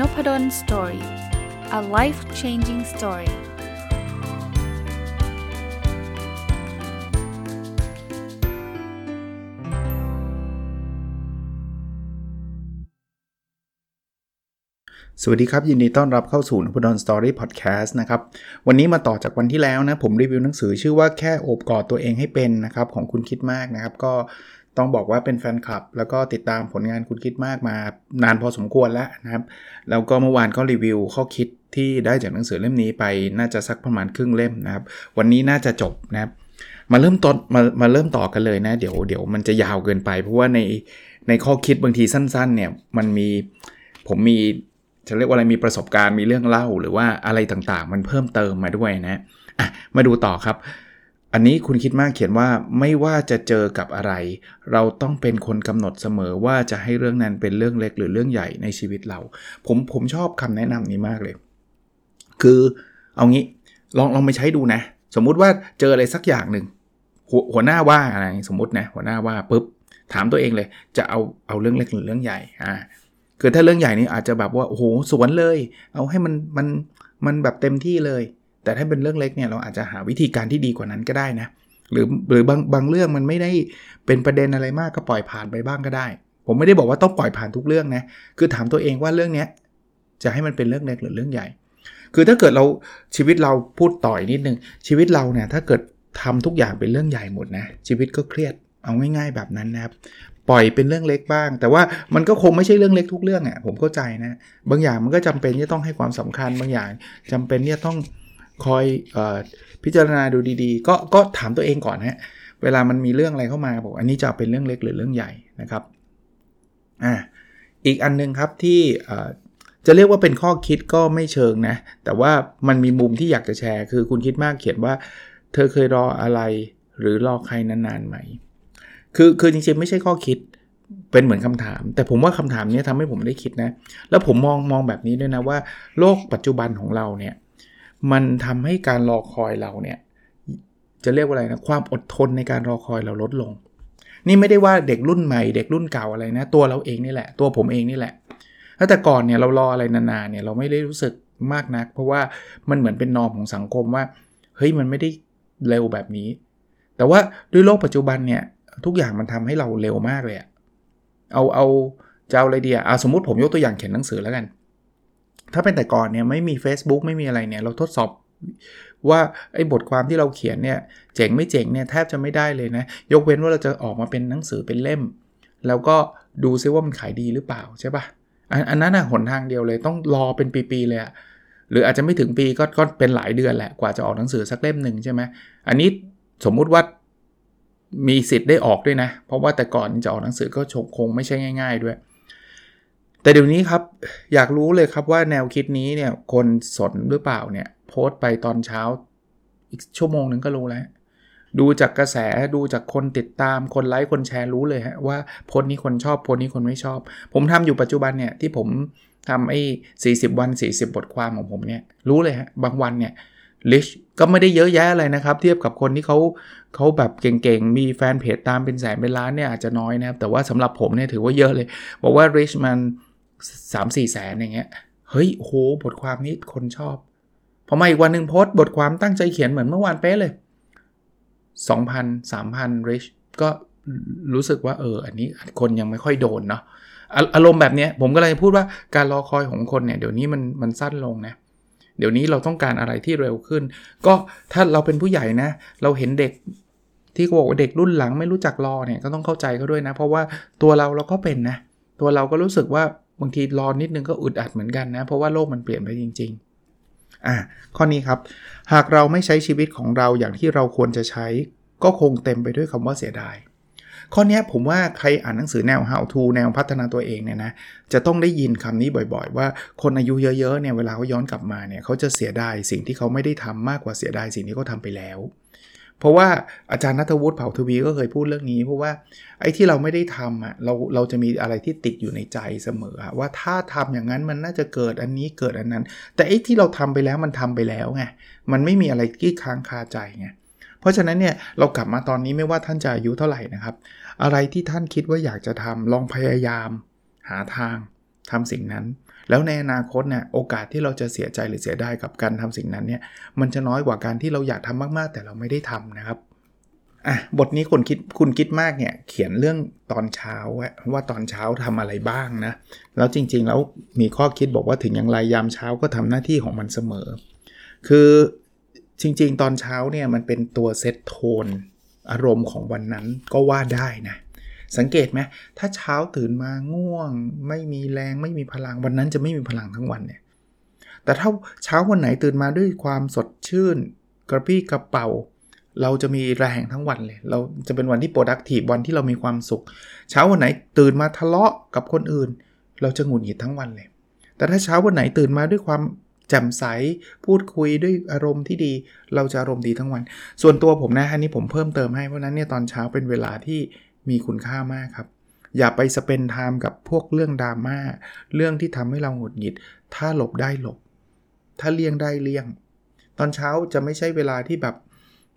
nopadol story a life changing story สวัสดีครับ ยินดีต้อนรับเข้าสู่นพดล story podcast นะครับ วันนี้มาต่อจากวันที่แล้วนะ ผมรีวิวหนังสือชื่อว่าแค่โอบกอดตัวเองให้เป็นนะครับ ของคุณคิดมากนะครับ ก็ ต้องบอกว่าเป็นแฟนคลับ แล้วก็ติดตามผลงานคุณคิดมากมานานพอสมควรแล้วนะครับ แล้วก็เมื่อวานก็รีวิวข้อคิดที่ได้จากหนังสือเล่มนี้ไปน่าจะสักประมาณครึ่งเล่มนะครับ วันนี้น่าจะจบนะครับ มาเริ่มต้นมามาเริ่มต่อกันเลยนะ เดี๋ยวเดี๋ยวมันจะยาวเกินไป เพราะว่าในในข้อคิดบางทีสั้นๆเนี่ยมันมีผมมีจะเรียกว่าอะไรมีประสบการณ์มีเรื่องเล่าหรือว่าอะไรต่างๆ มันเพิ่มเติมมาด้วยนะอะมาดูต่อครับ อันนี้คุณคิดมากเขียนว่าไม่ว่าจะเจอกับอะไร เราต้องเป็นคนกำหนดเสมอว่าจะให้เรื่องนั้นเป็นเรื่องเล็กหรือเรื่องใหญ่ในชีวิตเรา ผมผมชอบคำแนะนำนี้มากเลย คือเอางี้ลองลองไปใช้ดูนะ สมมุติว่าเจออะไรสักอย่างหนึ่งหหัวหน้าว่าอะไรสมมตินะหัวหน้าว่าปุ๊บถามตัวเองเลย จะเอาเอาเรื่องเล็กหรือเรื่องใหญ่อ่าคือถ้าเรื่องใหญ่นี่อาจจะแบบว่าโอ้โหสวนเลย เอาให้มันมันมันแบบเต็มที่เลย แต่ถ้าเป็นเรื่องเล็กเนี่ยเราอาจจะหาวิธีการที่ดีกว่านั้นก็ได้นะหรือหรือบางบางเรื่องมันไม่ได้เป็นประเด็นอะไรมากก็ปล่อยผ่านไปบ้างก็ได้ ผมไม่ได้บอกว่าต้องปล่อยผ่านทุกเรื่องนะคือถามตัวเองว่าเรื่องเนี้ยจะให้มันเป็นเรื่องเล็กหรือเรื่องใหญ่ คือถ้าเกิดเราชีวิตเราพูดต่อยนิดนึงชีวิตเราเนี่ยถ้าเกิดทำทุกอย่างเป็นเรื่องใหญ่หมดนะชีวิตก็เครียดเอาง่าย ๆ แบบนั้นนะครับปล่อยเป็นเรื่องเล็กบ้าง แต่ว่ามันก็คงไม่ใช่เรื่องเล็กทุกเรื่องอะ่ะผมเข้าใจนะบางอย่างมันก็จำเป็นที่ต้องให้ความสำคัญบางอย่างจำเป็นที่ต้อง คอยอพิจารณาดูดีๆ ก็ก็ถามตัวเองก่อนฮะเวลามันมีเรื่องอะไรเข้ามาบอกอันนี้จะเป็นเรื่องเล็กหรือเรื่องใหญ่นะครับอ่าอีกอันนึงครับที่จะเรียกว่าเป็นข้อคิดก็ไม่เชิงนะ แต่ว่ามันมีมุมที่อยากจะแชร์ คือคุณคิดมากเขียนว่า เธอเคยรออะไรหรือรอใครนานๆไหม คือคือจริงๆไม่ใช่ข้อคิดเป็นเหมือนคำถาม แต่ผมว่าคำถามนี้ทำให้ผมได้คิดนะ แล้วผมมองมองแบบนี้ด้วยนะว่า โลกปัจจุบันของเราเนี่ย มันทำให้การรอคอยเราเนี่ยจะเรียกว่าอะไรนะความอดทนในการรอคอยเราลดลง นี่ไม่ได้ว่าเด็กรุ่นใหม่ เด็กรุ่นเก่าอะไรนะ ตัวเราเองนี่แหละ ตัวผมเองนี่แหละแต่ก่อนเนี่ยเรารออะไรนานๆเนี่ยเราไม่ได้รู้สึกมากนัก เพราะว่ามันเหมือนเป็นนอมของสังคมว่าเฮ้ยมันไม่ได้เร็วแบบนี้ แต่ว่าด้วยโลกปัจจุบันเนี่ยทุกอย่างมันทำให้เราเร็วมากเลยอะเอาเอาจะเอาอะไรดีอะสมมติผมยกตัวอย่างเขียนหนังสือแล้วกัน ถ้าเป็นแต่ก่อนเนี่ยไม่มี Facebook ไม่มีอะไรเนี่ยเราทดสอบว่าไอ้บทความที่เราเขียนเนี่ยเจ๋งไม่เจ๋งเนี่ยแทบจะไม่ได้เลยนะ ยกเว้นว่าเราจะออกมาเป็นหนังสือเป็นเล่ม แล้วก็ดูซิว่ามันขายดีหรือเปล่าใช่ปะ่ะอันนั้นนะหนทางเดียวเลยต้องรอเป็นปีๆเลยอะหรืออาจจะไม่ถึงปีก็ก็เป็นหลายเดือนแหละกว่าจะออกหนังสือสักเล่มหนึ่งใช่ไหมอันนี้สมมุติว่ามีสิทธิ์ได้ออกด้วยนะ เพราะว่าแต่ก่อนจะออกหนังสือก็คงไม่ใช่ง่าย ๆ ด้วย แต่เดี๋ยวนี้ครับอยากรู้เลยครับว่าแนวคิดนี้เนี่ยคนสนหรือเปล่าเนี่ยโพสต์ไปตอนเช้าอีกชั่วโมงหนึ่งก็รู้แล้ว ดูจากกระแสดูจากคนติดตามคนไลค์คนแชร์รู้เลยฮะว่าโพสต์นี้คนชอบโพสต์นี้คนไม่ชอบ ผมทำอยู่ปัจจุบันเนี่ยที่ผมทำไอ้40 วัน 40 บทความของผมเนี่ยรู้เลยฮะบางวันเนี่ยลิชก็ไม่ได้เยอะแยะอะไรนะครับ เทียบกับคนที่เขาเขาแบบเก่งๆ มีแฟนเพจตามเป็นแสนเป็นล้านเนี่ยอาจจะน้อยนะครับ แต่ว่าสำหรับผมเนี่ยถือว่าเยอะเลย บอกว่าริชมัน สามสี่แสนอย่างเงี้ย เฮ้ยโหบทความนี้คนชอบ พอมาอีกวันหนึ่งโพสต์บทความตั้งใจเขียนเหมือนเมื่อวานเป๊ะเลย 2,000 3,000 rich ก็รู้สึกว่าเอออันนี้คนยังไม่ค่อยโดนเนาะอารมณ์แบบนี้ผมก็เลยพูดว่าการรอคอยของคนเนี่ยเดี๋ยวนี้มันมันสั้นลงนะเดี๋ยวนี้เราต้องการอะไรที่เร็วขึ้น ก็ถ้าเราเป็นผู้ใหญ่นะ เราเห็นเด็กที่บอกว่าเด็กรุ่นหลังไม่รู้จักรอเนี่ยก็ต้องเข้าใจเขาด้วยนะ เพราะว่าตัวเราเราก็เป็นนะ ตัวเราก็รู้สึกว่า บางทีรอนิดนึงก็อึดอัดเหมือนกันนะ เพราะว่าโลกมันเปลี่ยนไปจริง ๆ อะข้อนี้ครับ หากเราไม่ใช้ชีวิตของเราอย่างที่เราควรจะใช้ ก็คงเต็มไปด้วยคำว่าเสียดาย ข้อนี้ผมว่าใครอ่านหนังสือแนว how to แนวพัฒนาตัวเองเนี่ยนะ จะต้องได้ยินคำนี้บ่อยๆ ว่าคนอายุเยอะๆเนี่ยเวลาเขาย้อนกลับมาเนี่ยเขาจะเสียดายสิ่งที่เขาไม่ได้ทำมากกว่าเสียดายสิ่งที่เขาทาไปแล้ว เพราะว่าอาจารย์นัทวุฒิเผ่าทวีก็เคยพูดเรื่องนี้ เพราะว่าไอ้ที่เราไม่ได้ทำอะเราเราจะมีอะไรที่ติดอยู่ในใจเสมอว่าถ้าทำอย่างนั้นมันน่าจะเกิดอันนี้เกิดอันนั้น แต่ไอ้ที่เราทำไปแล้วมันทำไปแล้วไงมันไม่มีอะไรที่ค้างคาใจไงเพราะฉะนั้นเนี่ยเรากลับมาตอนนี้ไม่ว่าท่านจะอายุเท่าไหร่นะครับ อะไรที่ท่านคิดว่าอยากจะทำลองพยายามหาทางทำสิ่งนั้น แล้วในอนาคตเนี่ยโอกาสที่เราจะเสียใจหรือเสียดายกับการทำสิ่งนั้นเนี่ยมันจะน้อยกว่าการที่เราอยากทำมากๆ แต่เราไม่ได้ทำนะครับอะบทนี้คุณคิดคุณคิดมากเนี่ยเขียนเรื่องตอนเช้าว่าตอนเช้าทำอะไรบ้างนะแล้วจริงๆแล้วมีข้อคิดบอกว่าถึงอย่างไรยามเช้าก็ทำหน้าที่ของมันเสมอ คือจริงๆ ตอนเช้าเนี่ยมันเป็นตัวเซตโทน อารมณ์ของวันนั้นก็ว่าได้นะ สังเกตไหมถ้าเช้าตื่นมาง่วง ไม่มีแรงไม่มีพลังวันนั้นจะไม่มีพลังทั้งวันเนี่ยแต่ถ้าเช้าวันไหนตื่นมาด้วยความสดชื่น กระปี้กระเป๋า เราจะมีแรงทั้งวันเลย เราจะเป็นวันที่ productive วันที่เรามีความสุข เช้าวันไหนตื่นมาทะเลาะกับคนอื่น เราจะหงุดหงิดทั้งวันเลย แต่ถ้าเช้าวันไหนตื่นมาด้วยความแจ่มใสพูดคุยด้วยอารมณ์ที่ดี เราจะอารมณ์ดีทั้งวัน ส่วนตัวผมนะอันนี้ผมเพิ่มเติมให้เพราะนั้นเนี่ยตอนเช้าเป็นเวลาที่ มีคุณค่ามากครับ อย่าไปสเปนไทม์กับพวกเรื่องดราม่าเรื่องที่ทำให้เราหงุดหงิด ถ้าหลบได้หลบ ถ้าเลี่ยงได้เลี่ยง ตอนเช้าจะไม่ใช่เวลาที่แบบ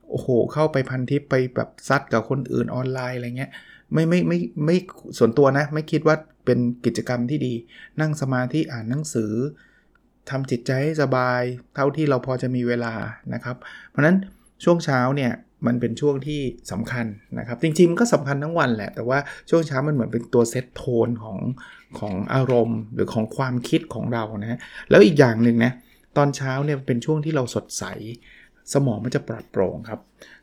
โอ้โห เข้าไปพันทิปไปแบบซัดกับคนอื่นออนไลน์อะไรเงี้ยไม่ไม่ไม่ไม่ส่วนตัวนะ ไม่คิดว่าเป็นกิจกรรมที่ดี นั่งสมาธิอ่านหนังสือทำจิตใจให้สบาย เท่าที่เราพอจะมีเวลานะครับ เพราะนั้นช่วงเช้าเนี่ย มันเป็นช่วงที่สำคัญนะครับ จริงๆ มันก็สำคัญทั้งวันแหละ แต่ว่าช่วงเช้ามันเหมือนเป็นตัวเซตโทนของของอารมณ์หรือของความคิดของเรานะ แล้วอีกอย่างหนึ่งนะตอนเช้าเนี่ยเป็นช่วงที่เราสดใส สมองมันจะปลอดโปร่งครับ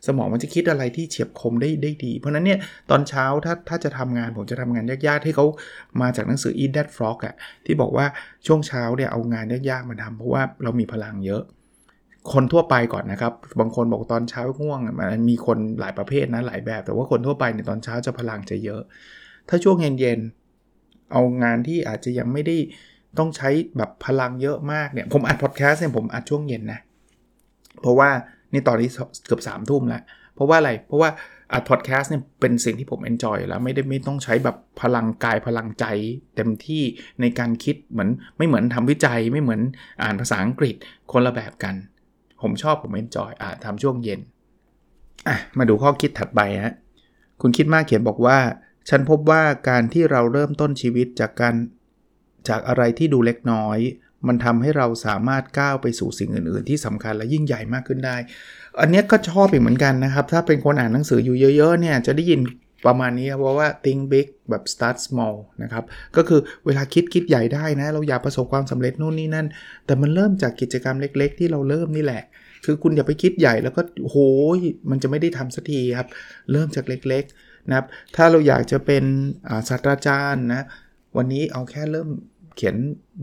สมองมันจะคิดอะไรที่เฉียบคมได้ได้ดี เพราะนั้นเนี่ยตอนเช้าถ้าถ้าจะทำงานผมจะทำงานยากๆที่เขามาจากหนังสือ Eat That Frog อะที่บอกว่าช่วงเช้าเนี่ยเอางานยากๆมาทำเพราะว่าเรามีพลังเยอะ คนทั่วไปก่อนนะครับ บางคนบอกตอนเช้าง่วงมันมีคนหลายประเภทนะหลายแบบ แต่ว่าคนทั่วไปในตอนเช้าจะพลังจะเยอะ ถ้าช่วงเย็นๆเอางานที่อาจจะยังไม่ได้ต้องใช้แบบพลังเยอะมากเนี่ย ผมอัดพอดแคสต์เนี่ยผมอัดช่วงเย็นนะ เพราะว่านี่ตอนนี้เกือบสามทุ่มแล้ว เพราะว่าอะไร เพราะว่าอัดพอดแคสต์เนี่ยเป็นสิ่งที่ผม enjoy แล้วไม่ได้ไม่ต้องใช้แบบพลังกายพลังใจ เต็มที่ในการคิดเหมือนไม่เหมือนทำวิจัยไม่เหมือนอ่านภาษาอังกฤษคนละแบบกัน ผมชอบผม enjoy อ่าทำช่วงเย็นอะมาดูข้อคิดถัดไปฮะคุณคิดมากเขียนบอกว่า ฉันพบว่าการที่เราเริ่มต้นชีวิตจากการจากอะไรที่ดูเล็กน้อย มันทำให้เราสามารถก้าวไปสู่สิ่งอื่น ๆ ที่สำคัญและยิ่งใหญ่มากขึ้นได้ อันนี้ก็ชอบอีกเหมือนกันนะครับ ถ้าเป็นคนอ่านหนังสืออยู่เยอะ ๆ เนี่ยจะได้ยิน ประมาณนี้เพราะว่า think big แบบ start small นะครับ ก็คือเวลาคิดคิดใหญ่ได้นะ เราอยากประสบความสำเร็จนู่นนี่นั่น แต่มันเริ่มจากกิจกรรมเล็ก ๆ ที่เราเริ่มนี่แหละ คือคุณอย่าไปคิดใหญ่แล้วก็โหยมันจะไม่ได้ทำสักทีครับ เริ่มจากเล็กๆนะครับ ถ้าเราอยากจะเป็นศาสตราจารย์นะ วันนี้เอาแค่เริ่มเขียน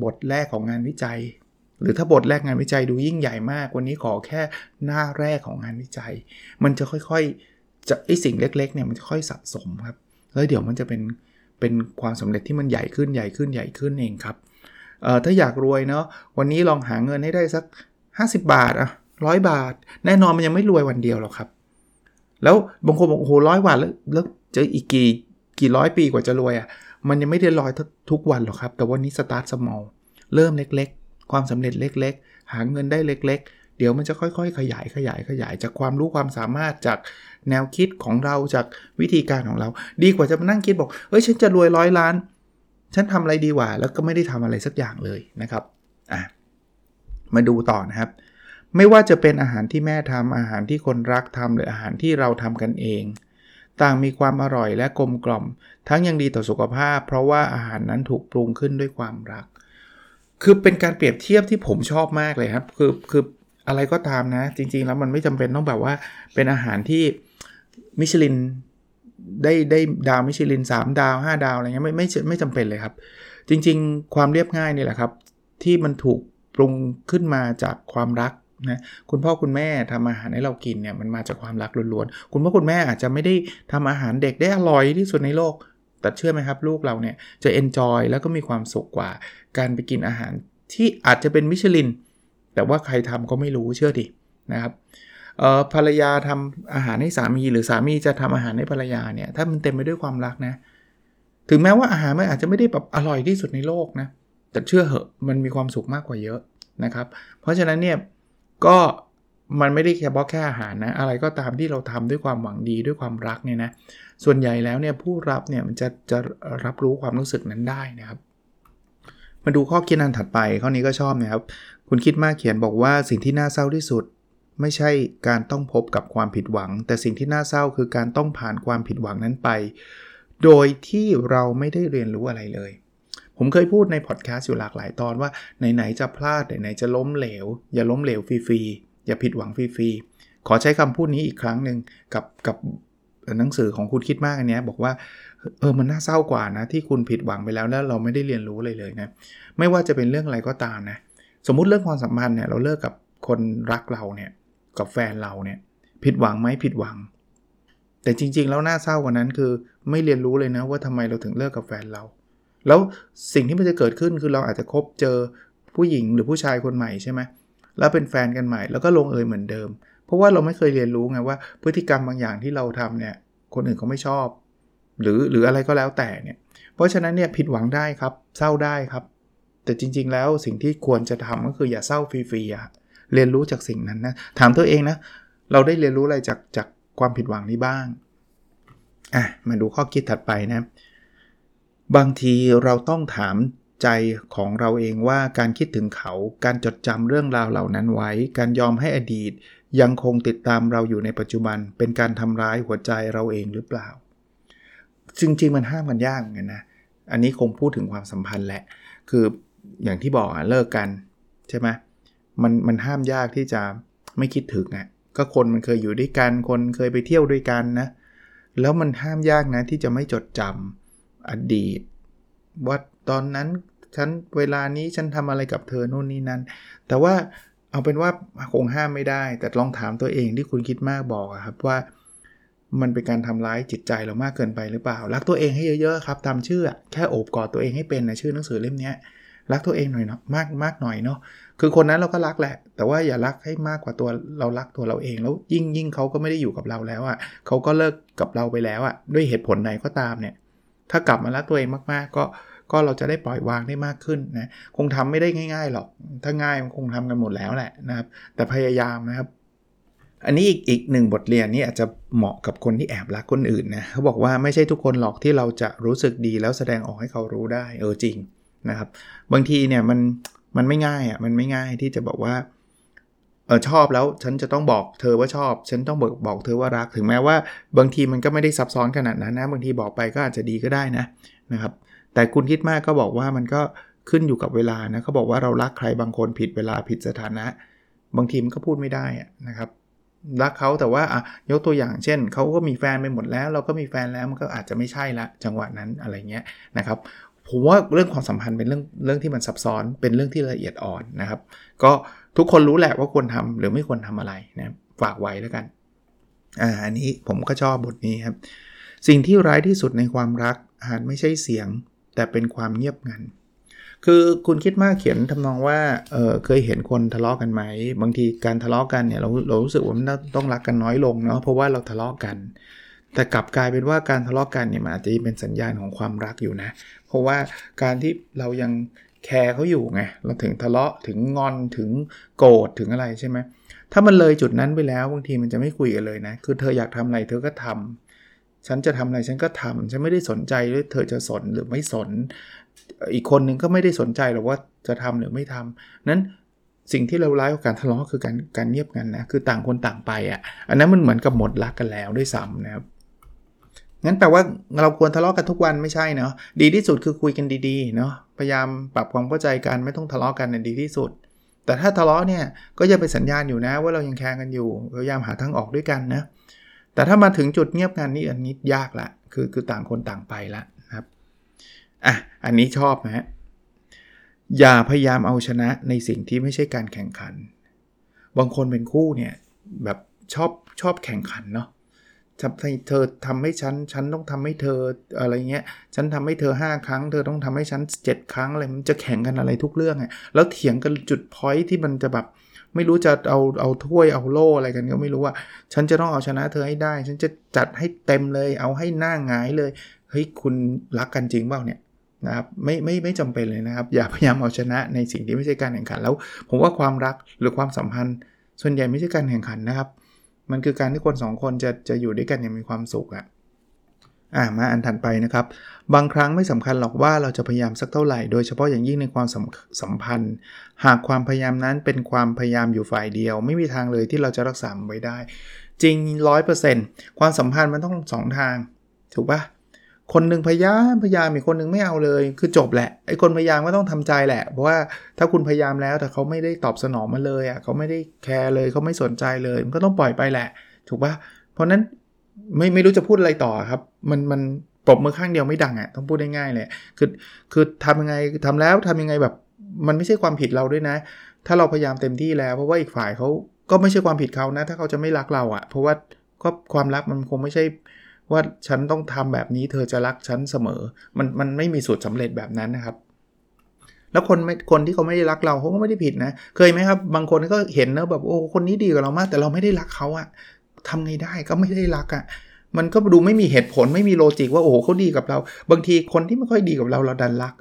บทแรกของงานวิจัย หรือถ้าบทแรกงานวิจัยดูยิ่งใหญ่มาก วันนี้ขอแค่หน้าแรกของงานวิจัย มันจะค่อยๆ จะไอสิ่งเล็กๆเนี่ยมันจะค่อยสะสมครับแล้วเดี๋ยวมันจะเป็นเป็นความสำเร็จที่มันใหญ่ขึ้นใหญ่ขึ้นใหญ่ขึ้นเองครับเอ่อถ้าอยากรวยเนาะวันนี้ลองหาเงินให้ได้สัก 50 บาทอะร้อยบาท แน่นอนมันยังไม่รวยวันเดียวหรอกครับ แล้วบางคนบอกโอ้โหร้อยบาทแล้วแล้วจะอีกกี่กี่ร้อยปีกว่าจะรวยอะมันยังไม่ได้รอยทุกวันหรอกครับ แต่วันนี้สตาร์ทสมอลเริ่มเล็ก ๆ ความสำเร็จเล็ก ๆ หาเงินได้เล็ก ๆ ดี๋ยวมันจะค่อยๆ ขยายขยายขยายจากความรู้ความสามารถจากแนวคิดของเราจากวิธีการของเรา ดีกว่าจะมานั่งคิดบอกเฮ้ยฉันจะรวยร้อยล้าน ฉันทำอะไรดีกว่า แล้วก็ไม่ได้ทำอะไรสักอย่างเลยนะครับอะมาดูต่อนะครับ ไม่ว่าจะเป็นอาหารที่แม่ทำอาหารที่คนรักทำหรืออาหารที่เราทำกันเอง ต่างมีความอร่อยและกลมกล่อม ทั้งยังดีต่อสุขภาพ เพราะว่าอาหารนั้นถูกปรุงขึ้นด้วยความรัก คือเป็นการเปรียบเทียบที่ผมชอบมากเลยครับ คือคือ อะไรก็ตามนะ จริง ๆ แล้วมันไม่จำเป็นต้องแบบว่าเป็นอาหารที่มิชลินได้ได้ดาวมิชลิน 3 ดาว 5 ดาวอะไรเงี้ยไม่ไม่ไม่จำเป็นเลยครับ จริง ๆ ความเรียบง่ายนี่แหละครับ ที่มันถูกปรุงขึ้นมาจากความรักนะคุณพ่อคุณแม่ทำอาหารให้เรากินเนี่ยมันมาจากความรักล้วนๆคุณพ่อคุณแม่อาจจะไม่ได้ทำอาหารเด็กได้อร่อยที่สุดในโลก แต่เชื่อไหมครับ ลูกเราเนี่ยจะเอนจอยแล้วก็มีความสุขกว่า การไปกินอาหารที่อาจจะเป็นมิชลิน แต่ว่าใครทำก็ไม่รู้เชื่อดินะครับภรรยาทำอาหารให้สามีหรือสามีจะทำอาหารให้ภรรยาเนี่ยถ้ามันเต็มไปด้วยความรักนะถึงแม้ว่าอาหารมันอาจจะไม่ได้แบบอร่อยที่สุดในโลกนะแต่เชื่อเหอะมันมีความสุขมากกว่าเยอะนะครับ เพราะฉะนั้นเนี่ยก็มันไม่ได้แค่บอกแค่อาหารนะอะไรก็ตามที่เราทำด้วยความหวังดีด้วยความรักเนี่ยนะส่วนใหญ่แล้วเนี่ยผู้รับเนี่ยมันจะจะรับรู้ความรู้สึกนั้นได้นะครับ มาดูข้อคิดอันถัดไปข้อนี้ก็ชอบนะครับ คุณคิดมากเขียนบอกว่าสิ่งที่น่าเศร้าที่สุด ไม่ใช่การต้องพบกับความผิดหวัง แต่สิ่งที่น่าเศร้าคือการต้องผ่านความผิดหวังนั้นไป โดยที่เราไม่ได้เรียนรู้อะไรเลย ผมเคยพูดในพอดแคสต์อยู่หลากหลายตอนว่าไหนๆจะพลาดไหนๆจะล้มเหลว อย่าล้มเหลวฟรีๆอย่าผิดหวังฟรีๆขอใช้คำพูดนี้อีกครั้งหนึ่งกับกับหนังสือของคุณคิดมากอันนี้บอกว่าเออมันน่าเศร้ากว่านะที่คุณผิดหวังไปแล้วแล้วเราไม่ได้เรียนรู้เลยเลยนะไม่ว่าจะเป็นเรื่องอะไรก็ตามนะ สมมุติเรื่องความสัมพันธ์เนี่ยเราเลิกกับคนรักเราเนี่ยกับแฟนเราเนี่ยผิดหวังไหมผิดหวัง แต่จริง ๆ แล้วน่าเศร้ากว่านั้นคือไม่เรียนรู้เลยนะว่าทำไมเราถึงเลิกกับแฟนเรา แล้วสิ่งที่มันจะเกิดขึ้นคือเราอาจจะคบเจอผู้หญิงหรือผู้ชายคนใหม่ใช่ไหมแล้วเป็นแฟนกันใหม่แล้วก็ลงเอยเหมือนเดิม เพราะว่าเราไม่เคยเรียนรู้ไงว่าพฤติกรรมบางอย่างที่เราทำเนี่ยคนอื่นเขาไม่ชอบ หรือหรืออะไรก็แล้วแต่เนี่ยเพราะฉะนั้นเนี่ยผิดหวังได้ครับเศร้าได้ครับ แต่จริง ๆ แล้วสิ่งที่ควรจะทำก็คืออย่าเศร้าฟรีๆเรียนรู้จากสิ่งนั้นนะ ถามตัวเองนะ เราได้เรียนรู้อะไรจากจากความผิดหวังนี้บ้าง อะ มาดูข้อคิดถัดไปนะ บางทีเราต้องถามใจของเราเองว่าการคิดถึงเขา การจดจำเรื่องราวเหล่านั้นไว้ การยอมให้อดีต ยังคงติดตามเราอยู่ในปัจจุบัน เป็นการทำร้ายหัวใจเราเองหรือเปล่า จริงๆมันห้ามกันยากเหมือนกันนะ อันนี้คงพูดถึงความสัมพันธ์แหละ คือ อย่างที่บอกอะเลิกกันใช่ไหมมันมันห้ามยากที่จะไม่คิดถึงอะก็คนมันเคยอยู่ด้วยกัน คนเคยไปเที่ยวด้วยกันนะแล้วมันห้ามยากนะที่จะไม่จดจำอดีตว่าตอนนั้นฉันเวลานี้ฉันทำอะไรกับเธอโน่นนี่นั่นแต่ว่าเอาเป็นว่าคงห้ามไม่ได้ แต่ลองถามตัวเองที่คุณคิดมากบอกครับว่า มันเป็นการทำร้ายจิตใจเรามากเกินไปหรือเปล่า รักตัวเองให้เยอะๆครับตามชื่อแค่โอบกอดตัวเองให้เป็นนะชื่อหนังสือเล่มนี้ รักตัวเองหน่อยเนาะมากมากหน่อยเนาะคือคนนั้นเราก็รักแหละ แต่ว่าอย่ารักให้มากกว่าตัวเรารักตัวเราเอง แล้วยิ่งยิ่งเขาก็ไม่ได้อยู่กับเราแล้วอะ่ะเขาก็เลิกกับเราไปแล้วอะ่ะด้วยเหตุผลไหนก็ตามเนี่ยถ้ากลับมารักตัวเองมากๆ ก็ก็เราจะได้ปล่อยวางได้มากขึ้นนะคงทำไม่ได้ง่าย ๆหรอก ถ้าง่ายมันคงทำกันหมดแล้วแหละนะครับ แต่พยายามนะครับ อันนี้อีกอีกหนึ่งบทเรียนนี่อาจจะเหมาะกับคนที่แอบรักคนอื่นนะเขาบอกว่าไม่ใช่ทุกคนหรอกที่เราจะรู้สึกดีแล้วแสดงออกให้เขารู้ได้เออจริง นะครับ บางทีเนี่ยมันมันไม่ง่ายอะ่ะมันไม่ง่ายที่จะบอกว่าเออชอบแล้วฉันจะต้องบอกเธอว่าชอบ ฉันต้องบอกบอกเธอว่ารักถึงแม้ว่า บางทีมันก็ไม่ได้ซับซ้อนขนาดนั้นนะบางทีบอกไปก็อาจจะดีก็ได้นะนะครับ แต่คุณคิดมากก็บอกว่ามันก็ขึ้นอยู่กับเวลานะเขาบอกว่าเรารักใครบางคนผิดเวลาผิดสถานะ บางทีมันก็พูดไม่ได้นะครับรักเขาแต่ว่าอะยกตัวอย่างเช่นเขาก็มีแฟนไปหมดแล้ว เราก็มีแฟนแล้วมันก็อาจจะไม่ใช่ละจังหวะนั้นอะไรเงี้ยนะครับ ผมว่าเรื่องความสัมพันธ์เป็นเรื่องเรื่องที่มันซับซ้อนเป็นเรื่องที่ละเอียดอ่อนนะครับ ก็ทุกคนรู้แหละว่าควรทำหรือไม่ควรทำอะไรนะฝากไว้แล้วกันอ่าอันนี้ผมก็ชอบบทนี้ครับ สิ่งที่ร้ายที่สุดในความรักอาจไม่ใช่เสียง แต่เป็นความเงียบงัน คือคุณคิดมากเขียนทำนองว่าเออเคยเห็นคนทะเลาะกันไหม บางทีการทะเลาะกันเนี่ยเราเรารู้สึกว่ามันต้องรักกันน้อยลงเนาะเพราะว่าเราทะเลาะกัน แต่กลับกลายเป็นว่าการทะเลาะกันเนี่ยมันอาจจะเป็นสัญญาณของความรักอยู่นะ เพราะว่าการที่เรายังแคร์เขาอยู่ไงเราถึงทะเลาะถึงงอนถึงโกรธถึงอะไรใช่ไหมถ้ามันเลยจุดนั้นไปแล้วบางทีมันจะไม่คุยกันเลยนะ คือเธออยากทำอะไรเธอก็ทำฉันจะทำอะไรฉันก็ทำฉันไม่ได้สนใจว่าเธอจะสนหรือไม่สน อีกคนนึงก็ไม่ได้สนใจหรอกว่าจะทำหรือไม่ทำนั้นสิ่งที่เราร้ายกว่าการทะเลาะคือการการเงียบกันนะ คือต่างคนต่างไปอะ่ะ อันนั้นมันเหมือนกับหมดรักกันแล้วด้วยซ้ำนะครับ งั้นแปลว่าเราควรทะเลาะกันทุกวันไม่ใช่เนาะดีที่สุดคือคุยกันดีๆเนาะพยายามปรับความเข้าใจกันไม่ต้องทะเลาะกันดีที่สุด แต่ถ้าทะเลาะเนี่ยก็จะเป็นสัญญาณอยู่นะว่าเรายังแคร์กันอยู่พยายามหาทางออกด้วยกันนะแต่ถ้ามาถึงจุดเงียบกันนี่อันนี้ยากละคือคือต่างคนต่างไปละนะครับอะอันนี้ชอบนะฮะอย่าพยายามเอาชนะในสิ่งที่ไม่ใช่การแข่งขัน บางคนเป็นคู่เนี่ยแบบชอบชอบแข่งขันเนาะ ทำให้เธอทำให้ฉัน ฉันต้องทำให้เธออะไรเงี้ย ฉันทำให้เธอ 5 ครั้ง เธอต้องทำให้ฉัน 7 ครั้งอะไร มันจะแข่งกันอะไรทุกเรื่องไงแล้วเถียงกันจุดพอยที่มันจะแบบ ไม่รู้จะเอาเอาถ้วยเอาโล่อะไรกันก็ไม่รู้ว่า ฉันจะต้องเอาชนะเธอให้ได้ ฉันจะจัดให้เต็มเลย เอาให้หน้าหงายเลย เฮ้ยคุณรักกันจริงเปล่าเนี่ยนะครับไม่ไม่ไม่จำเป็นเลยนะครับ อย่าพยายามเอาชนะในสิ่งที่ไม่ใช่การแข่งขันแล้ว ผมว่าความรักหรือความสัมพันธ์ ส่วนใหญ่ไม่ใช่การแข่งขันนะครับ มันคือการที่คน2คนจะจะอยู่ด้วยกันอย่างมีความสุขอะอ่ามาอันถัดไปนะครับ บางครั้งไม่สำคัญหรอกว่าเราจะพยายามสักเท่าไหร่โดยเฉพาะอย่างยิ่งในความสัมพันธ์ หากความพยายามนั้นเป็นความพยายามอยู่ฝ่ายเดียว ไม่มีทางเลยที่เราจะรักษาไว้ได้ จริง 100%ความสัมพันธ์มันต้องสองทาง ถูกปะ คนหนึ่งพยายามพยายามอีกคนหนึ่งไม่เอาเลย คือจบแหละไอ้คนพยายามก็ต้องทำใจแหละ เพราะว่าถ้าคุณพยายามแล้วแต่เขาไม่ได้ตอบสนองมาเลยอะเขาไม่ได้แคร์เลยเขาไม่สนใจเลยมันก็ต้องปล่อยไปแหละ ถูกปะเพราะนั้นไม่ไม่รู้จะพูดอะไรต่อครับ มันมันปรบมือข้างเดียวไม่ดังอะ่ะต้องพูดได้ง่ายเลยคือคือทำยังไงทำแล้วทำยังไงแบบ มันไม่ใช่ความผิดเราด้วยนะ ถ้าเราพยายามเต็มที่แล้วเพราะว่าอีกฝ่ายเขาก็ไม่ใช่ความผิดเขานะ ถ้าเขาจะไม่รักเราอะ่ะ เพราะว่าก็ความรักมันคงไม่ใช่ ว่าฉันต้องทำแบบนี้เธอจะรักฉันเสมอ มันมันไม่มีสูตรสาเร็จแบบนั้นนะครับ แล้วคนไม่คนที่เขาไม่ได้รักเราเขาก็ไม่ได้ผิดนะ เคยไหมครับ บางคนก็เห็นนะแบบโอ้คนนี้ดีกับเรามาก แต่เราไม่ได้รักเขาอะทำไงได้ก็ไม่ได้รักอะ่ะมันก็ดูไม่มีเหตุผลไม่มีโลจิกว่าโอ้โหเขาดีกับเรา บางทีคนที่ไม่ค่อยดีกับเราเราดันรัก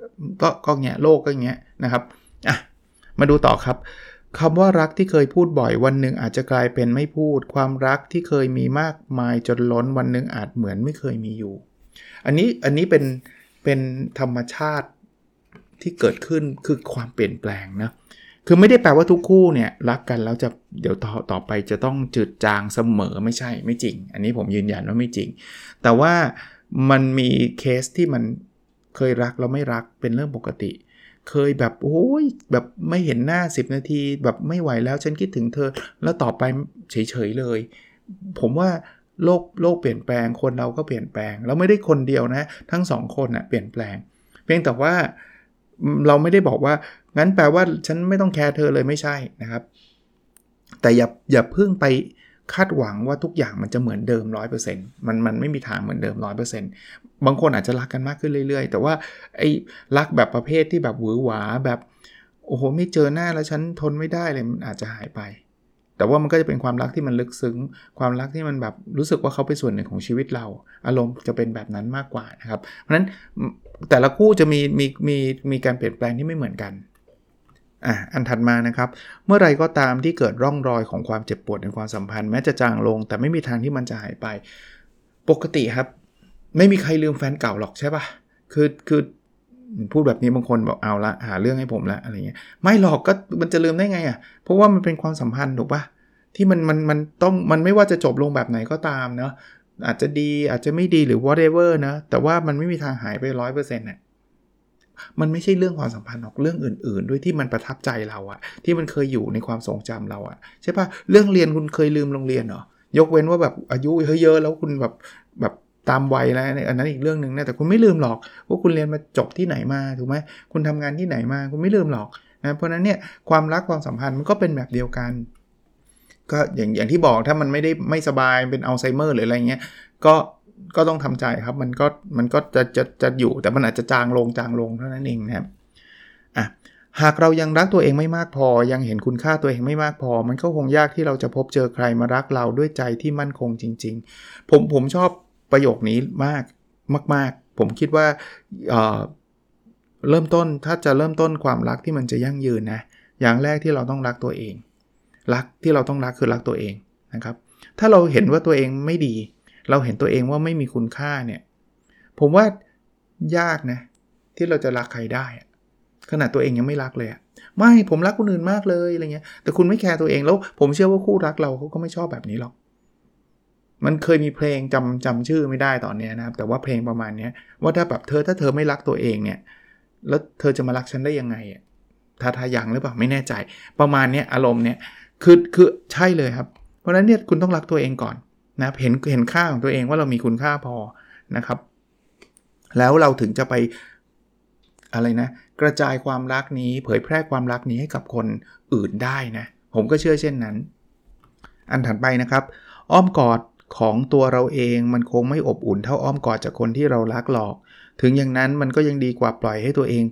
ก็ก็เงี้ยโลกก็เงี้ยนะครับอะมาดูต่อครับ คำว่ารักที่เคยพูดบ่อยวันหนึ่งอาจจะกลายเป็นไม่พูด ความรักที่เคยมีมากมายจนล้นวันหนึ่งอาจเหมือนไม่เคยมีอยู่ อันนี้อันนี้เป็นเป็นธรรมชาติที่เกิดขึ้นคือความเปลี่ยนแปลงนะคือไม่ได้แปลว่าทุกคู่เนี่ยรักกันแล้วจะเดี๋ยวต่อต่อไปจะต้องจืดจางเสมอไม่ใช่ไม่จริง อันนี้ผมยืนยันว่าไม่จริง แต่ว่ามันมีเคสที่มันเคยรักแล้วไม่รักเป็นเรื่องปกติ เคยแบบโอ้ยแบบไม่เห็นหน้า 10 นาที แบบไม่ไหวแล้วฉันคิดถึงเธอ แล้วต่อไปเฉยๆเลย ผมว่าโลกโลกเปลี่ยนแปลงคนเราก็เปลี่ยนแปลง แล้วไม่ได้คนเดียวนะ ทั้งสองคนนะ่ะเปลี่ยนแปลง เพียงแต่ว่าเราไม่ได้บอกว่า งั้นแปลว่าฉันไม่ต้องแคร์เธอเลยไม่ใช่นะครับ แต่อย่าอย่าเพิ่งไป คาดหวังว่าทุกอย่างมันจะเหมือนเดิม 100%มันมันไม่มีทางเหมือนเดิม 100%บางคนอาจจะรักกันมากขึ้นเรื่อย ๆ แต่ว่าไอ้รักแบบประเภทที่แบบหวือหวาแบบโอ้โหไม่เจอหน้าแล้วฉันทนไม่ได้เลยมันอาจจะหายไป แต่ว่ามันก็จะเป็นความรักที่มันลึกซึ้ง ความรักที่มันแบบรู้สึกว่าเขาเป็นส่วนหนึ่งของชีวิตเรา อารมณ์จะเป็นแบบนั้นมากกว่านะครับ เพราะฉะนั้นแต่ละคู่จะมีมีมีมีการเปลี่ยนแปลงที่ไม่เหมือนกัน อะอันถัดมานะครับ เมื่อไรก็ตามที่เกิดร่องรอยของความเจ็บปวดในความสัมพันธ์แม้จะจางลง แต่ไม่มีทางที่มันจะหายไป ปกติครับ ไม่มีใครลืมแฟนเก่าหรอกใช่ปะคือคือพูดแบบนี้บางคนบอกเอาละหาเรื่องให้ผมละอะไรเงี้ยไม่หรอกก็มันจะลืมได้ไงอะ่ะ เพราะว่ามันเป็นความสัมพันธ์ถูกปะที่มันมันมันต้องมันไม่ว่าจะจบลงแบบไหนก็ตามเนาะอาจจะดีอาจจะไม่ดีหรือ whatever นะแต่ว่ามันไม่มีทางหายไปร้อยเปอร์เซ็นต์เนี่ย มันไม่ใช่เรื่องความสัมพันธ์หรอกเรื่องอื่น ๆ ด้วยที่มันประทับใจเราอะที่มันเคยอยู่ในความทรงจำเราอะใช่ปะเรื่องเรียนคุณเคยลืมโรงเรียนเหรอยกเว้นว่าแบบอายุเยอะๆแล้วคุณแบบแบบตามวัยแล้วอันนั้นอีกเรื่องหนึ่งนะแต่คุณไม่ลืมหรอกว่าคุณเรียนมาจบที่ไหนมาถูกไหมคุณทำงานที่ไหนมาคุณไม่ลืมหรอกนะเพราะนั้นเนี่ยความรักความสัมพันธ์มันก็เป็นแบบเดียวกัน ก็อย่างอย่างที่บอกถ้ามันไม่ได้ไม่สบายเป็นอัลไซเมอร์หรืออะไรเงี้ยก็ ก็ต้องทำใจครับ มันก็มันก็จะจะจะอยู่แต่มันอาจจะจางลงจางลงเท่านั้นเองนะครับอะหากเรายังรักตัวเองไม่มากพอ ยังเห็นคุณค่าตัวเองไม่มากพอ มันก็คงยากที่เราจะพบเจอใครมารักเราด้วยใจที่มั่นคงจริง ๆ ผมผมชอบประโยคนี้มากมาก ๆ ผมคิดว่าเเริ่มต้นถ้าจะเริ่มต้นความรักที่มันจะยั่งยืนนะอย่างแรกที่เราต้องรักตัวเอง รักที่เราต้องรักคือรักตัวเองนะครับ ถ้าเราเห็นว่าตัวเองไม่ดี เราเห็นตัวเองว่าไม่มีคุณค่าเนี่ย ผมว่ายากนะ ที่เราจะรักใครได้ ขนาดตัวเองยังไม่รักเลยไม่ผมรักคนอื่นมากเลยอะไรเงี้ย แต่คุณไม่แคร์ตัวเองแล้ว ผมเชื่อว่าคู่รักเราเขาก็ไม่ชอบแบบนี้หรอกมันเคยมีเพลงจำจำชื่อไม่ได้ตอนนี้นะครับ แต่ว่าเพลงประมาณนี้ว่าถ้าแบบเธอถ้าเธอไม่รักตัวเองเนี่ย แล้วเธอจะมารักฉันได้ยังไงอะท้าทายังหรือเปล่าไม่แน่ใจ ประมาณนี้อารมณ์เนี่ยคือคือใช่เลยครับ เพราะฉะนั้นเนี่ยคุณต้องรักตัวเองก่อน นะเห็นเห็นค่าของตัวเองว่าเรามีคุณค่าพอนะครับ แล้วเราถึงจะไปอะไรนะ กระจายความรักนี้ เผยแพร่ความรักนี้ให้กับคนอื่นได้นะผมก็เชื่อเช่นนั้น อันถัดไปนะครับ อ้อมกอดของตัวเราเองมันคงไม่อบอุ่นเท่าอ้อมกอดจากคนที่เรารักหรอก ถึงอย่างนั้นมันก็ยังดีกว่าปล่อยให้ตัวเอง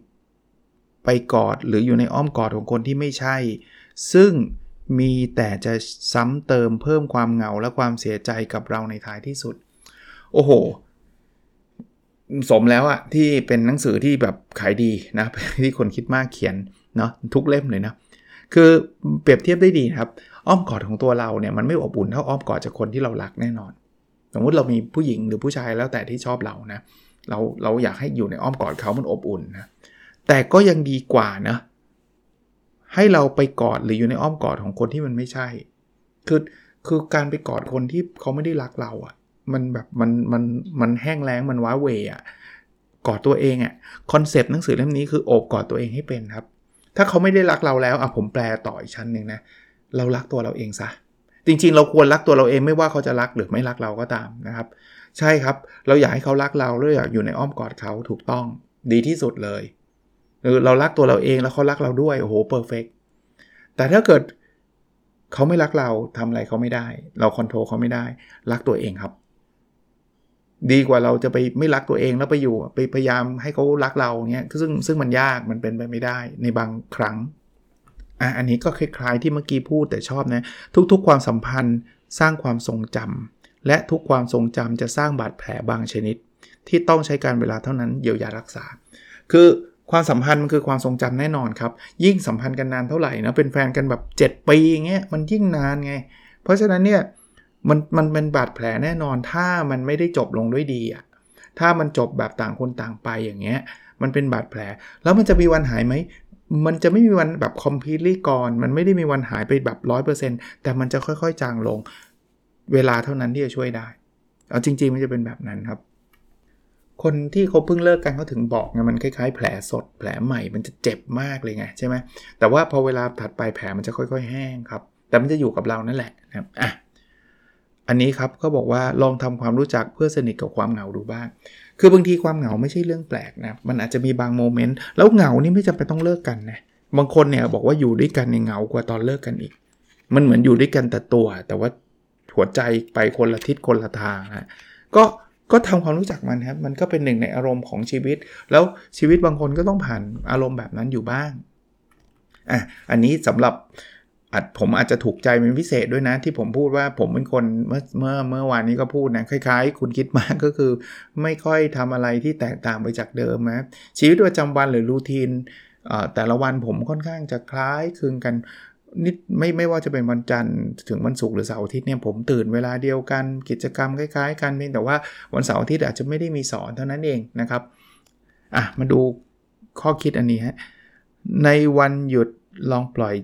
ไปกอดหรืออยู่ในอ้อมกอดของคนที่ไม่ใช่ ซึ่ง มีแต่จะซ้ำเติมเพิ่มความเหงาและความเสียใจกับเราในท้ายที่สุด โอ้โห สมแล้วอะที่เป็นหนังสือที่แบบขายดีนะที่คนคิดมากเขียนเนาะทุกเล่มเลยนะคือเปรียบเทียบได้ดีครับ อ้อมกอดของตัวเราเนี่ยมันไม่อบอุ่นเท่าอ้อมกอดจากคนที่เรารักแน่นอน สมมติเรามีผู้หญิงหรือผู้ชายแล้วแต่ที่ชอบเรานะเราเราอยากให้อยู่ในอ้อมกอดเขามันอบอุ่นนะแต่ก็ยังดีกว่านะ ให้เราไปกอดหรืออยู่ในอ้อมกอดของคนที่มันไม่ใช่ คือคือการไปกอดคนที่เขาไม่ได้รักเราอะ่ะ มันแบบมันมันมันแห้งแล้งมันว้าเวอะ่ะกอดตัวเองอะ่ะคอนเซปต์หนังสือเล่มนี้คือโอบกอดตัวเองให้เป็นครับ ถ้าเขาไม่ได้รักเราแล้วอะผมแปลต่ออีกชั้นหนึ่งนะเรารักตัวเราเองซะจริงๆ เราควรรักตัวเราเองไม่ว่าเขาจะรักหรือไม่รักเราก็ตามนะครับ ใช่ครับ เราอยากให้เขารักเราเราอยากอยู่ในอ้อมกอดเขาถูกต้องดีที่สุดเลย เรารักตัวเราเองแล้วเขารักเราด้วยโอ้โห perfect แต่ถ้าเกิดเขาไม่รักเราทำอะไรเขาไม่ได้ เรา control เขาไม่ได้ รักตัวเองครับ ดีกว่าเราจะไปไม่รักตัวเองแล้วไปอยู่ไปพยายามให้เขารักเราเนี้ยซึ่งซึ่งมันยากมันเป็นไปไม่ได้ในบางครั้งอะอันนี้ก็คล้ายๆที่เมื่อกี้พูดแต่ชอบนะ ทุกๆ ความสัมพันธ์สร้างความทรงจำและทุกความทรงจำจะสร้างบาดแผลบางชนิด ที่ต้องใช้การเวลาเท่านั้นเยียวยารักษา คือ ความสัมพันธ์มันคือความทรงจำแน่นอนครับ ยิ่งสัมพันธ์กันนานเท่าไหร่นะเป็นแฟนกันแบบ 7 ปีอย่างเงี้ยมันยิ่งนานไง เพราะฉะนั้นเนี่ยมันมันเป็นบาดแผลแน่นอนถ้ามันไม่ได้จบลงด้วยดีอะถ้ามันจบแบบต่างคนต่างไปอย่างเงี้ยมันเป็นบาดแผล แล้วมันจะมีวันหายไหมมันจะไม่มีวันแบบ completely ก่อน มันไม่ได้มีวันหายไปแบบ 100%แต่มันจะค่อยๆ จางลง เวลาเท่านั้นที่จะช่วยได้ เอาจริง ๆ มันจะเป็นแบบนั้นครับ คนที่เขาเพิ่งเลิกกันเขาถึงบอกไงมันคล้ายๆ แผลสดแผลใหม่มันจะเจ็บมากเลยไงใช่ไหมแต่ว่าพอเวลาถัดไปแผลมันจะค่อย ๆ แห้งครับ แต่มันจะอยู่กับเรานั่นแหละนะครับอะอันนี้ครับเขาบอกว่าลองทำความรู้จักเพื่อสนิทกับความเหงาดูบ้าง คือบางทีความเหงาไม่ใช่เรื่องแปลกนะมันอาจจะมีบางโมเมนต์แล้วเหงานี่ไม่จำเป็นต้องเลิกกันนะบางคนเนี่ยบอกว่าอยู่ด้วยกันในเหงากว่าตอนเลิกกันอีก มันเหมือนอยู่ด้วยกันแต่ตัว แต่ว่าหัวใจไปคนละทิศคนละทางนะก็ ก็ทำความรู้จักมันครับ มันก็เป็นหนึ่งในอารมณ์ของชีวิต แล้วชีวิตบางคนก็ต้องผ่านอารมณ์แบบนั้นอยู่บ้างอะอันนี้สำหรับอาจผมอาจจะถูกใจเป็นพิเศษด้วยนะ ที่ผมพูดว่าผมเป็นคนเมื่อเมื่อเมื่อวานนี้ก็พูดนะคล้ายๆ คุณคิดมากก็คือ ไม่ค่อยทำอะไรที่แตกต่างไปจากเดิมนะชีวิตประจำวันหรือรูทีนแต่ละวันผมค่อนข้างจะคล้ายคลึงกัน นิดไม่ไม่ว่าจะเป็นวันจันทร์ถึงวันศุกร์หรือเสาร์อาทิตย์เนี่ยผมตื่นเวลาเดียวกันกิจกรรมคล้ายๆ กันเพียงแต่ว่าวันเสาร์อาทิตย์อาจจะไม่ได้มีสอนเท่านั้นเองนะครับอะมาดูข้อคิดอันนี้ฮะในวันหยุดลองปล่อย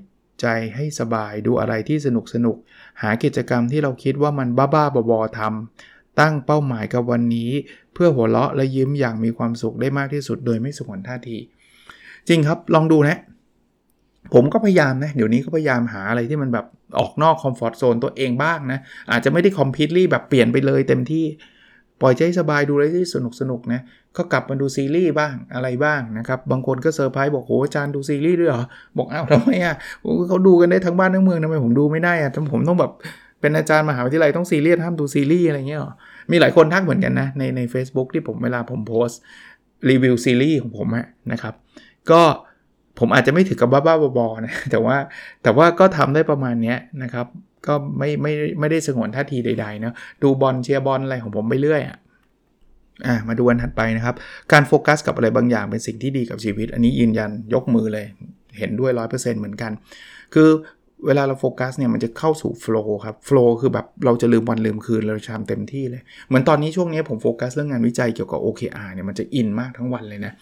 ใจให้สบายดูอะไรที่สนุกสนุกหากิจกรรมที่เราคิดว่ามันบ้าๆบอๆทำตั้งเป้าหมายกับวันนี้ เพื่อหัวเราะและยิ้มอย่างมีความสุขได้มากที่สุดโดยไม่สงวนท่าที จริงครับลองดูนะ ผมก็พยายามนะ เดี๋ยวนี้ก็พยายามหาอะไรที่มันแบบออกนอก comfort zone ตัวเองบ้างนะ อาจจะไม่ได้คอมพิวต์แบบเปลี่ยนไปเลยเต็มที่ปล่อยใจสบายดูอะไรที่สนุกสนุกนะก็กลับมาดูซีรีส์บ้างอะไรบ้างนะครับ บางคนก็เซอร์ไพรส์บอกโหอาจารย์ดูซีรีส์ด้วยเหรอ บอกอ้าวทำไมอะเขาดูกันได้ทั้งบ้านทั้งเมืองทำไมผมดูไม่ได้อะทำผมต้องแบบเป็นอาจารย์มหาวิทยาลัยต้องซีเรียสห้ามดูซีรีส์อะไรเงี้ยหรอมีหลายคนทักเหมือนกันนะในใน a c e b o o k ที่ผมเวลาผมโพสรีวิวซีรีส์ของผมนะครับ ก็ ผมอาจจะไม่ถึงกับบ้าๆบอๆนะแต่ว่าแต่ว่าก็ทำได้ประมาณนี้นะครับ ก็ไม่ไม่ไม่ได้สงวนท่าทีใดๆนะดูบอลเชียร์บอลอะไรของผมไปเรื่อยอะอ่ามาดูวันถัดไปนะครับ การโฟกัสกับอะไรบางอย่างเป็นสิ่งที่ดีกับชีวิต อันนี้ยืนยันยกมือเลยเห็นด้วย 100%เหมือนกัน คือเวลาเราโฟกัสเนี่ยมันจะเข้าสู่ flow ครับ flow คือแบบเราจะลืมวันลืมคืนเราทำเต็มที่เลย เหมือนตอนนี้ช่วงนี้ผมโฟกัสเรื่องงานวิจัยเกี่ยวกับ OKR เนี่ยมันจะ in มากทั้งวันเลยนะ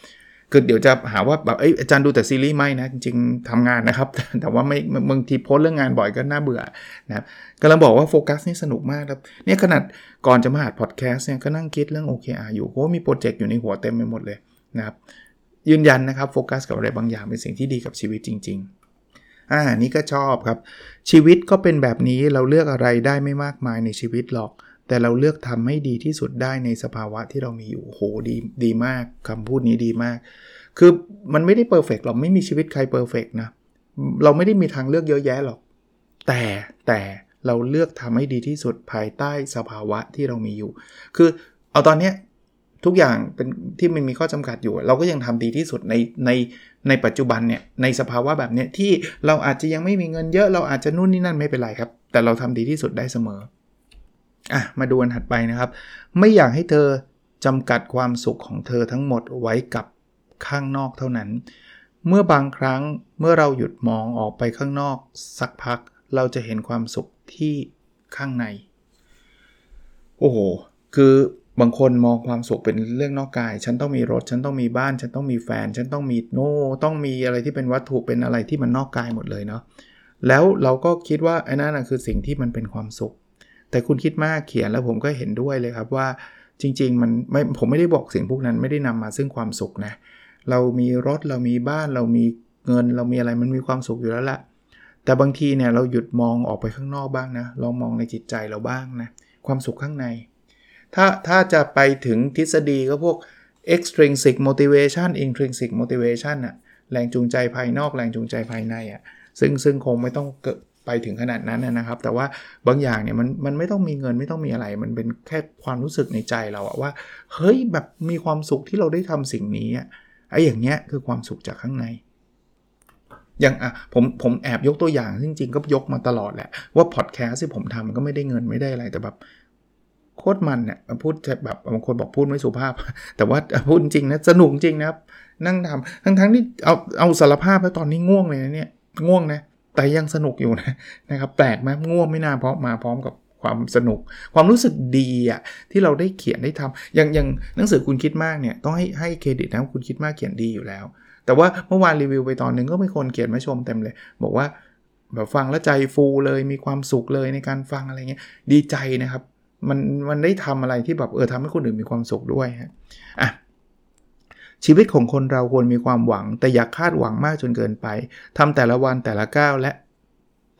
คือเดี๋ยวจะหาว่าแบบเอ้ยอาจารย์ดูแต่ซีรีส์ไม่นะจริงๆทำงานนะครับ แต่ว่าไม่บางทีโพสเรื่องงานบ่อยก็น่าเบื่อนะครับกำลังบอกว่าโฟกัสนี่สนุกมากครับเนี่ยขนาดก่อนจะมาอัดพอดแคสต์เนี่ยก็นั่งคิดเรื่อง OKR อยู่เพราะมี project อยู่ในหัวเต็มไปหมดเลยนะครับยืนยันนะครับโฟกัสกับอะไรบางอย่างเป็นสิ่งที่ดีกับชีวิตจริง ๆ อ่านี่ก็ชอบครับ ชีวิตก็เป็นแบบนี้เราเลือกอะไรได้ไม่มากมายในชีวิตหรอก แต่เราเลือกทำให้ดีที่สุดได้ในสภาวะที่เรามีอยู่โหดีดีมากคำพูดนี้ดีมาก คือมันไม่ได้ perfect เราไม่มีชีวิตใคร perfect นะเราไม่ได้มีทางเลือกเยอะแยะหรอก แต่แต่เราเลือกทำให้ดีที่สุดภายใต้สภาวะที่เรามีอยู่ คือเอาตอนเนี้ยทุกอย่างเป็นที่มันมีข้อจำกัดอยู่ เราก็ยังทำดีที่สุดในในในปัจจุบันเนี่ยในสภาวะแบบเนี้ยที่เราอาจจะยังไม่มีเงินเยอะ เราอาจจะนู่นนี่นั่นไม่เป็นไรครับ แต่เราทำดีที่สุดได้เสมอ อะมาดูอันถัดไปนะครับ ไม่อยากให้เธอจำกัดความสุขของเธอทั้งหมดไว้กับข้างนอกเท่านั้น เมื่อบางครั้งเมื่อเราหยุดมองออกไปข้างนอกสักพักเราจะเห็นความสุขที่ข้างใน โอ้โห คือบางคนมองความสุขเป็นเรื่องนอกกาย ฉันต้องมีรถ ฉันต้องมีบ้าน ฉันต้องมีแฟน ฉันต้องมีโน่ต้องมีอะไรที่เป็นวัตถุ เป็นอะไรที่มันนอกกายหมดเลยเนาะ แล้วเราก็คิดว่าไอ้นั่นคือสิ่งที่มันเป็นความสุข แต่คุณคิดมากเขียนแล้วผมก็เห็นด้วยเลยครับว่าจริง ๆ มันไม่ผมไม่ได้บอกสิ่งพวกนั้นไม่ได้นำมาซึ่งความสุขนะเรามีรถเรามีบ้านเรามีเงินเรามีอะไรมันมีความสุขอยู่แล้วละแต่บางทีเนี่ยเราหยุดมองออกไปข้างนอกบ้างนะลองมองในจิตใจเราบ้างนะความสุขข้างใน ถ้าถ้าจะไปถึงทฤษฎีก็พวก extrinsic motivation intrinsic motivation อะแรงจูงใจภายนอกแรงจูงใจภายในอะซึ่งซึ่งคงไม่ต้องเกิด ไปถึงขนาดนั้นนะครับ แต่ว่าบางอย่างเนี่ยมันมันไม่ต้องมีเงินไม่ต้องมีอะไร มันเป็นแค่ความรู้สึกในใจเราอะว่า เฮ้ยแบบมีความสุขที่เราได้ทำสิ่งนี้อะไอ้อย่างเงี้ยคือความสุขจากข้างในอย่างอะผมผมแอบยกตัวอย่างจริงๆก็ยกมาตลอดแหละว่าพอดแคสต์ที่ผมทำก็ไม่ได้เงินไม่ได้อะไรแต่แบบโคตรมันเนี่ยพูดแบบบางคนบอกพูดไม่สุภาพ แต่ว่าพูดจริงนะสนุกจริงนะครับ นั่งทำทั้งทั้งที่เอาเอาสารภาพแล้วตอนนี้ง่วงเลยนะเนี่ยง่วงนะ แต่ยังสนุกอยู่นะนะครับแปลกไหมง่วงไม่น่าเพราะมาพร้อมกับความสนุก ความรู้สึกดีอะที่เราได้เขียนได้ทำอย่างอย่างหนังสือคุณคิดมากเนี่ยต้องให้ให้เครดิตนะคุณคิดมากเขียนดีอยู่แล้ว แต่ว่าเมื่อวานรีวิวไปตอนหนึ่งก็มีคนเขียนมาชมเต็มเลย บอกว่าแบบฟังแล้วใจฟูเลยมีความสุขเลยในการฟังอะไรเงี้ยดีใจนะครับ มันมันได้ทำอะไรที่แบบเออทำให้คนอื่นมีความสุขด้วยฮะอะ ชีวิตของคนเราควรมีความหวัง แต่อย่าคาดหวังมากจนเกินไปทำแต่ละวันแต่ละก้าวและ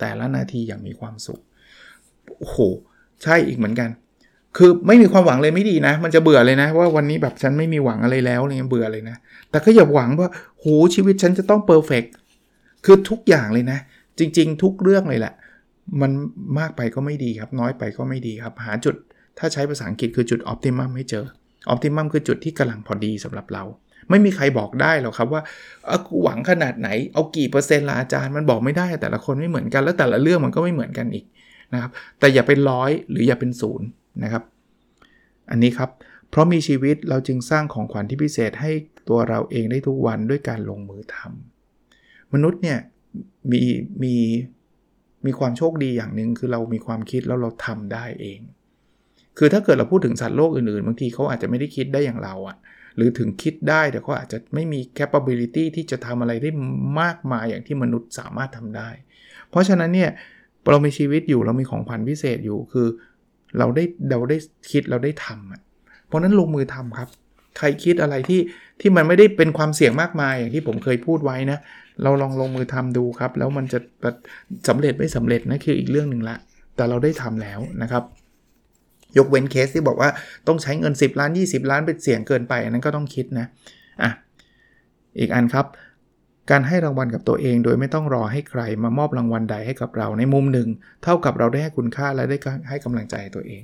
แต่ละนาทีอย่างมีความสุขโอ้โหใช่อีกเหมือนกัน คือไม่มีความหวังเลยไม่ดีนะ มันจะเบื่อเลยนะ ว่าวันนี้แบบฉันไม่มีหวังอะไรแล้วอะไรเงี้ยเบื่อเลยนะ แต่ก็อย่าหวังว่าโหชีวิตฉันจะต้องเพอร์เฟกคือทุกอย่างเลยนะ จริง ๆ ทุกเรื่องเลยแหละมันมากไปก็ไม่ดีครับ น้อยไปก็ไม่ดีครับ หาจุด ถ้าใช้ภาษาอังกฤษคือจุดออพติมัมให้เจอออพติมัมคือจุดที่กำลังพอดีสำหรับเรา ไม่มีใครบอกได้หรอกครับว่าหวังขนาดไหนเอากี่เปอร์เซ็นต์ละอาจารย์มันบอกไม่ได้ แต่ละคนไม่เหมือนกันแล้วแต่ละเรื่องมันก็ไม่เหมือนกันอีกนะครับ แต่อย่าเป็นร้อยหรืออย่าเป็นศูนย์นะครับ อันนี้ครับ เพราะมีชีวิตเราจึงสร้างของขวัญที่พิเศษให้ตัวเราเองได้ทุกวันด้วยการลงมือทำมนุษย์เนี่ยมีมีมีความโชคดีอย่างหนึ่งคือเรามีความคิดแล้วเราทำได้เอง คือถ้าเกิดเราพูดถึงสัตว์โลกอื่นๆ บางทีเขาอาจจะไม่ได้คิดได้อย่างเราอะ หรือถึงคิดได้แต่เขาอาจจะไม่มี capability ที่จะทำอะไรได้มากมายอย่างที่มนุษย์สามารถทำได้ เพราะฉะนั้นเนี่ยเรามีชีวิตอยู่เรามีของขวัญพิเศษอยู่คือเราได้เราได้คิดเราได้ทำอะเพราะนั้นลงมือทำครับ ใครคิดอะไรที่ที่มันไม่ได้เป็นความเสี่ยงมากมายอย่างที่ผมเคยพูดไว้นะเราลองลงมือทำดูครับ แล้วมันจะสำเร็จไม่สำเร็จนะคืออีกเรื่องหนึ่งละ แต่เราได้ทำแล้วนะครับ ยกเว้นเคสที่บอกว่าต้องใช้เงิน 10 ล้าน 20 ล้านเป็นเสี่ยงเกินไป อันนั้นก็ต้องคิดนะอะอีกอันครับ การให้รางวัลกับตัวเอง โดยไม่ต้องรอให้ใครมามอบรางวัลใดให้กับเราในมุมหนึ่ง เท่ากับเราได้ให้คุณค่าและได้ให้กำลังใจตัวเอง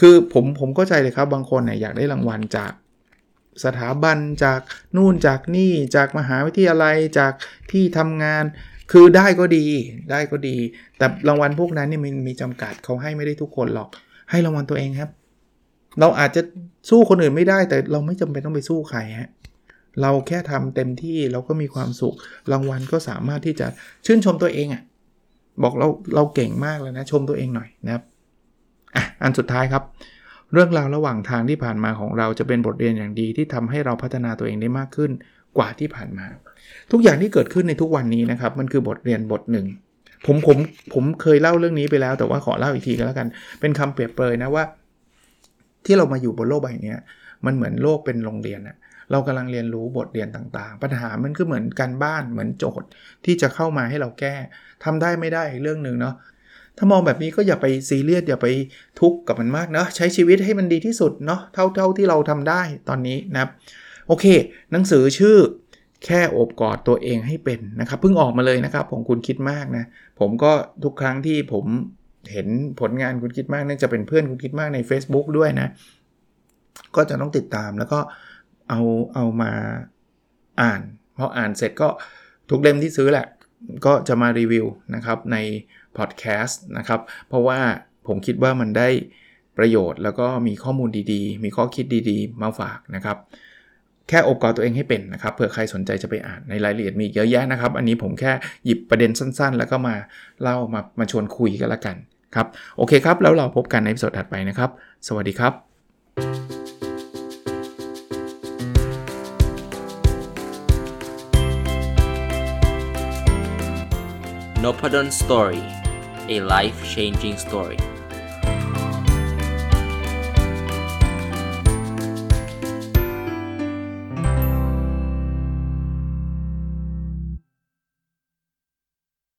คือผมผมก็ใจเลยครับบางคนเนี่ยอยากได้รางวัลจากสถาบันจากนู่นจากนี่จากมหาวิทยาลัยจากที่ทำงาน คือได้ก็ดี ได้ก็ดี แต่รางวัลพวกนั้นเนี่ยมันมีจำกัดเขาให้ไม่ได้ทุกคนหรอก ให้รางวัลตัวเองครับ เราอาจจะสู้คนอื่นไม่ได้ แต่เราไม่จำเป็นต้องไปสู้ใครฮะเราแค่ทำเต็มที่เราก็มีความสุข รางวัลก็สามารถที่จะชื่นชมตัวเองอะ่ะบอกเราเราเก่งมากแล้วนะชมตัวเองหน่อยนะครับอะอันสุดท้ายครับ เรื่องราวระหว่างทางที่ผ่านมาของเราจะเป็นบทเรียนอย่างดีที่ทำให้เราพัฒนาตัวเองได้มากขึ้นกว่าที่ผ่านมา ทุกอย่างที่เกิดขึ้นในทุกวันนี้นะครับ มันคือบทเรียนบทหนึ่ง ผมผมผมเคยเล่าเรื่องนี้ไปแล้ว แต่ว่าขอเล่าอีกทีก็แล้วกัน เป็นคำเปรียบเปรยนะว่า ที่เรามาอยู่บนโลกใบนี้มันเหมือนโลกเป็นโรงเรียนอะเรากำลังเรียนรู้บทเรียนต่างๆ ปัญหามันก็เหมือนการบ้านเหมือนโจทย์ที่จะเข้ามาให้เราแก้ทำได้ไม่ได้อีกเรื่องหนึ่งเนาะถ้ามองแบบนี้ก็อย่าไปซีเรียสอย่าไปทุกข์กับมันมากเนาะใช้ชีวิตให้มันดีที่สุดเนาะเท่าเท่าที่เราทำได้ตอนนี้นะครับโอเค หนังสือชื่อ แค่อบกอดตัวเองให้เป็นนะครับเพิ่งออกมาเลยนะครับผมคุณคิดมากนะ ผมก็ทุกครั้งที่ผมเห็นผลงานคุณคิดมากนั่นจะเป็นเพื่อนคุณคิดมากใน Facebook ด้วยนะ ก็จะต้องติดตามแล้วก็เอาเอามาอ่านพออ่านเสร็จก็ทุกเล่มที่ซื้อแหละ ก็จะมารีวิวนะครับในพอดแคสต์นะครับ เพราะว่าผมคิดว่ามันได้ประโยชน์แล้วก็มีข้อมูลดีๆ มีข้อคิดดีๆ มาฝากนะครับ แค่อบค์กรตัวเองให้เป็นนะครับเผื่อใครสนใจจะไปอ่านในรายละเอียดมีเยอะแยะนะครับ อันนี้ผมแค่หยิบประเด็นสั้นๆ แล้วก็มาเล่ามามาชวนคุยกันละกันครับโอเคครับ แล้วเราพบกันในสดถัดไปนะครับ สวัสดีครับ n o p a d o n Story a life changing story